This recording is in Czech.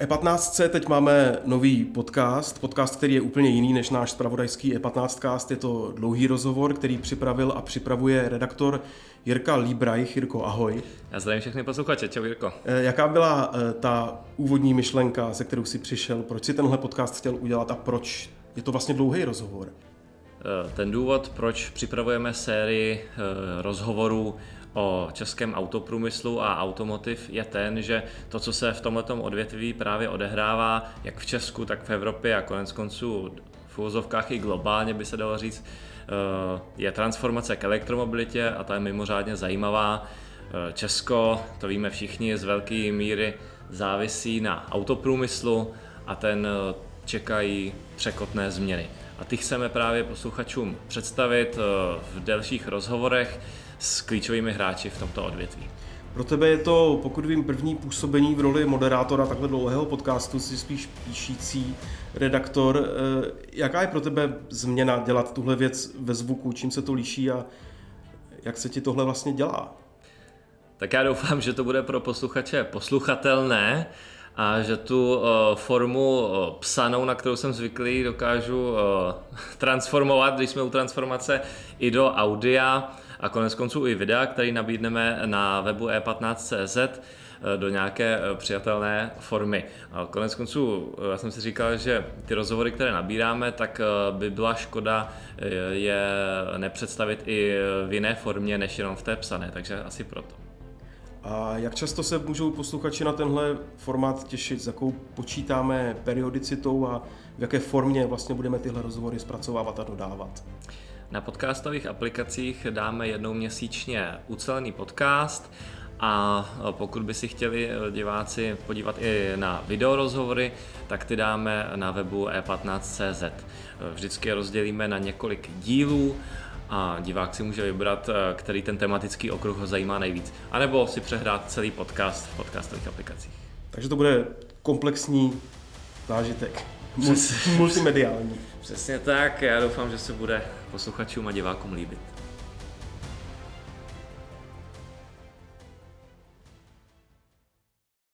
E15 teď máme nový podcast, podcast, který je úplně jiný než náš spravodajský E15 cast. Je to dlouhý rozhovor, který připravil a připravuje redaktor Jirka Líbrajch. Jirko, ahoj. Já zdravím všechny posluchače, čau Jirko. E, jaká byla e, ta úvodní myšlenka, se kterou si přišel? Proč si tenhle podcast chtěl udělat a proč je to vlastně dlouhý rozhovor? E, ten důvod, proč připravujeme sérii rozhovorů o českém autoprůmyslu a automotiv je ten, že to, co se v tomto odvětví právě odehrává, jak v Česku, tak v Evropě a konec konců v úvozovkách i globálně by se dalo říct, eh, je transformace k elektromobilitě a ta je mimořádně zajímavá. Eh, Česko, to víme všichni, z velké míry závisí na autoprůmyslu a ten eh, čekají překotné změny. A ty chceme právě posluchačům představit v delších rozhovorech, s klíčovými hráči v tomto odvětví. Pro tebe je to, pokud vím, první působení v roli moderátora takhle dlouhého podcastu, jsi spíš píšící redaktor. Eh, jaká je pro tebe změna dělat tuhle věc ve zvuku? Čím se to liší a jak se ti tohle vlastně dělá? Tak já doufám, že to bude pro posluchače posluchatelné a že tu uh, formu uh, psanou, na kterou jsem zvyklý, dokážu uh, transformovat, když jsme u transformace, i do audia a konec konců i videa, který nabídneme na webu e15.cz eh, do nějaké přijatelné formy. A konec konců, já jsem si říkal, že ty rozhovory, které nabíráme, tak by byla škoda je nepředstavit i v jiné formě, než jenom v té psané, takže asi proto. A jak často se můžou posluchači na tenhle formát těšit, s jakou počítáme periodicitou a v jaké formě vlastně budeme tyhle rozhovory zpracovávat a dodávat? Na podcastových aplikacích dáme jednou měsíčně ucelený podcast a pokud by si chtěli diváci podívat i na videorozhovory, tak ty dáme na webu e15.cz. Vždycky je rozdělíme na několik dílů a divák si může vybrat, který ten tematický okruh ho zajímá nejvíc. A nebo si přehrát celý podcast v podcastových aplikacích. Takže to bude komplexní zážitek. Multimediální. Přesně tak, já doufám, že se bude posluchačům a divákům líbit.